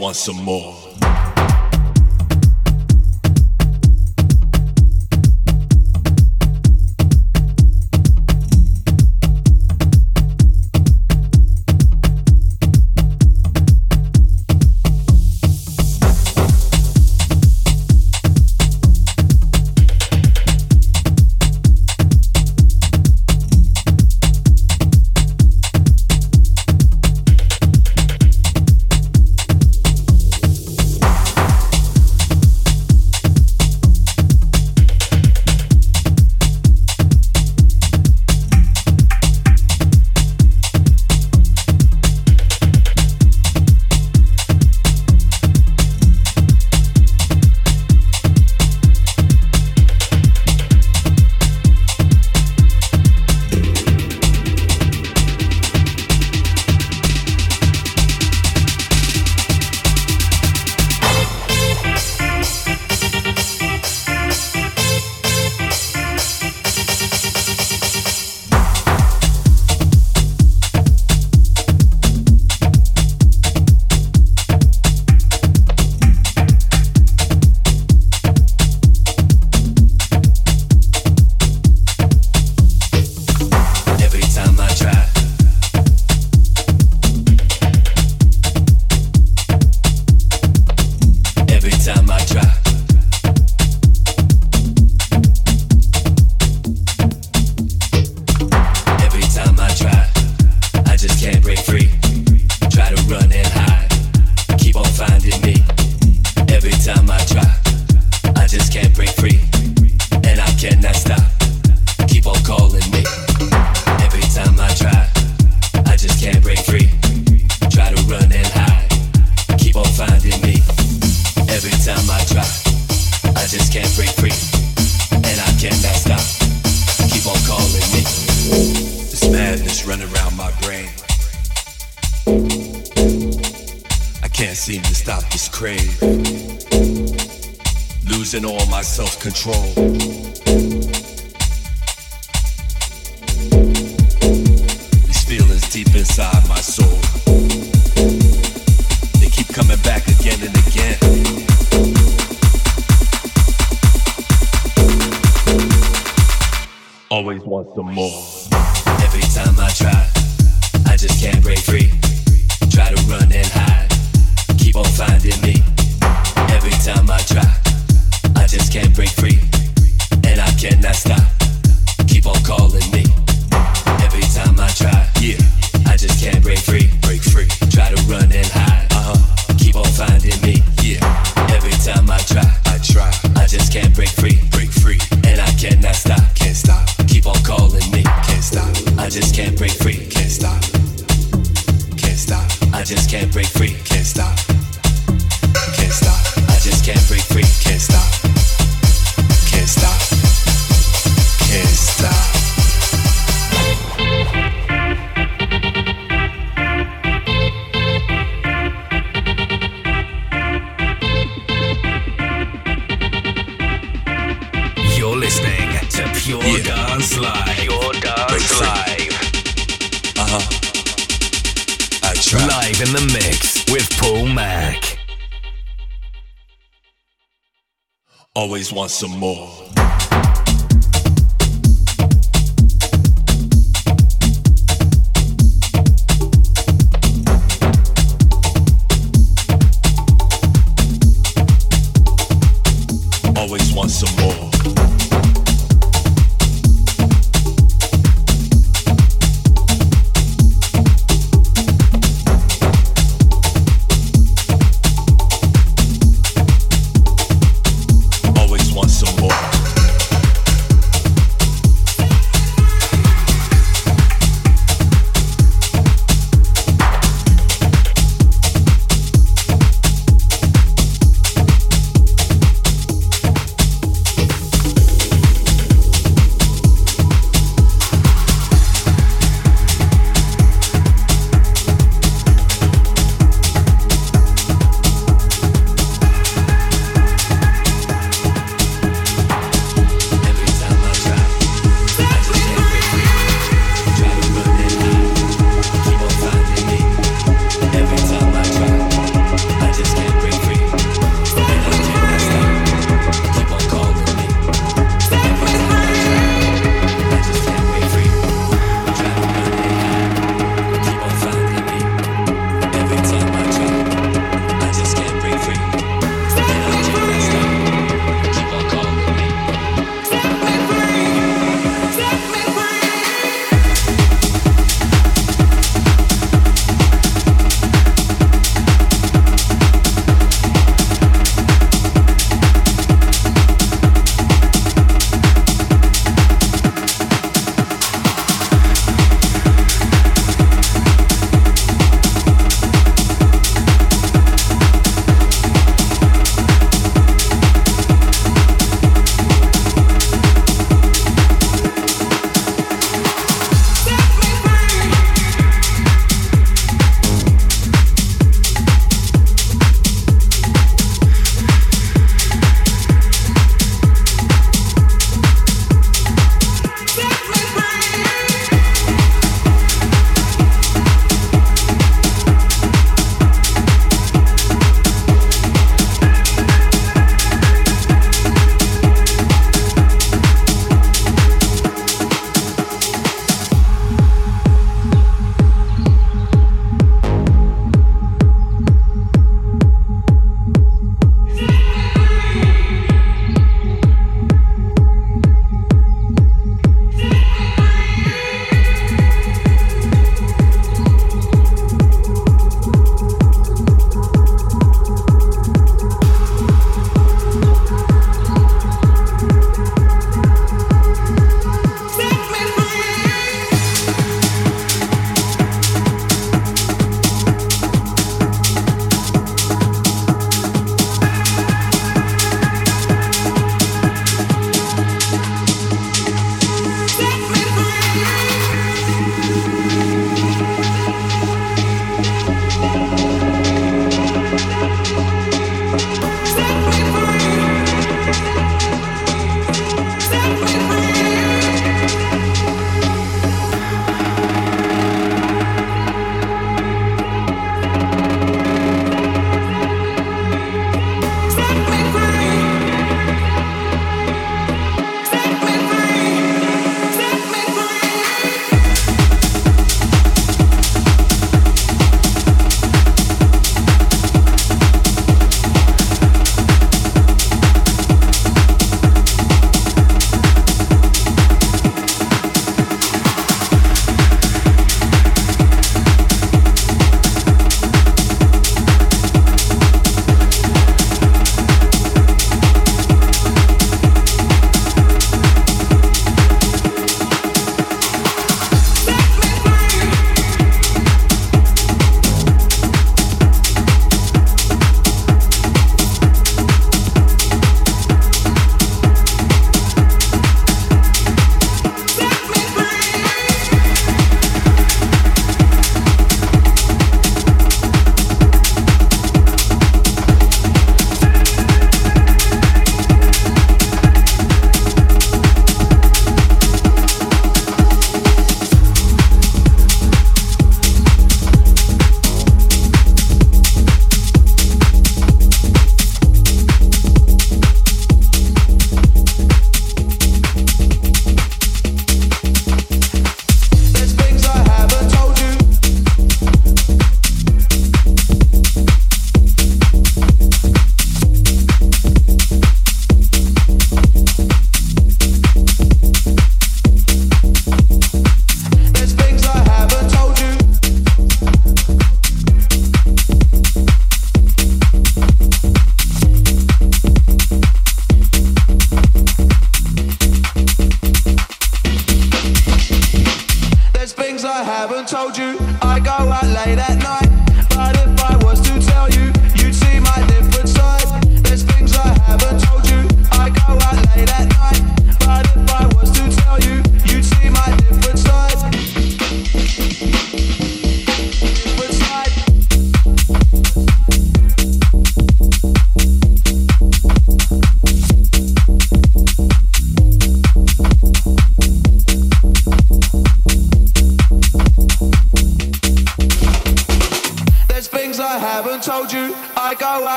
Want some more. Some more.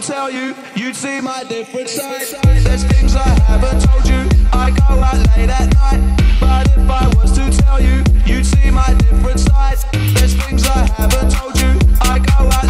To tell you, you'd see my different side. There's things I haven't told you. I go out late at night. But if I was to tell you, you'd see my different side. There's things I haven't told you. I go out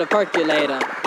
the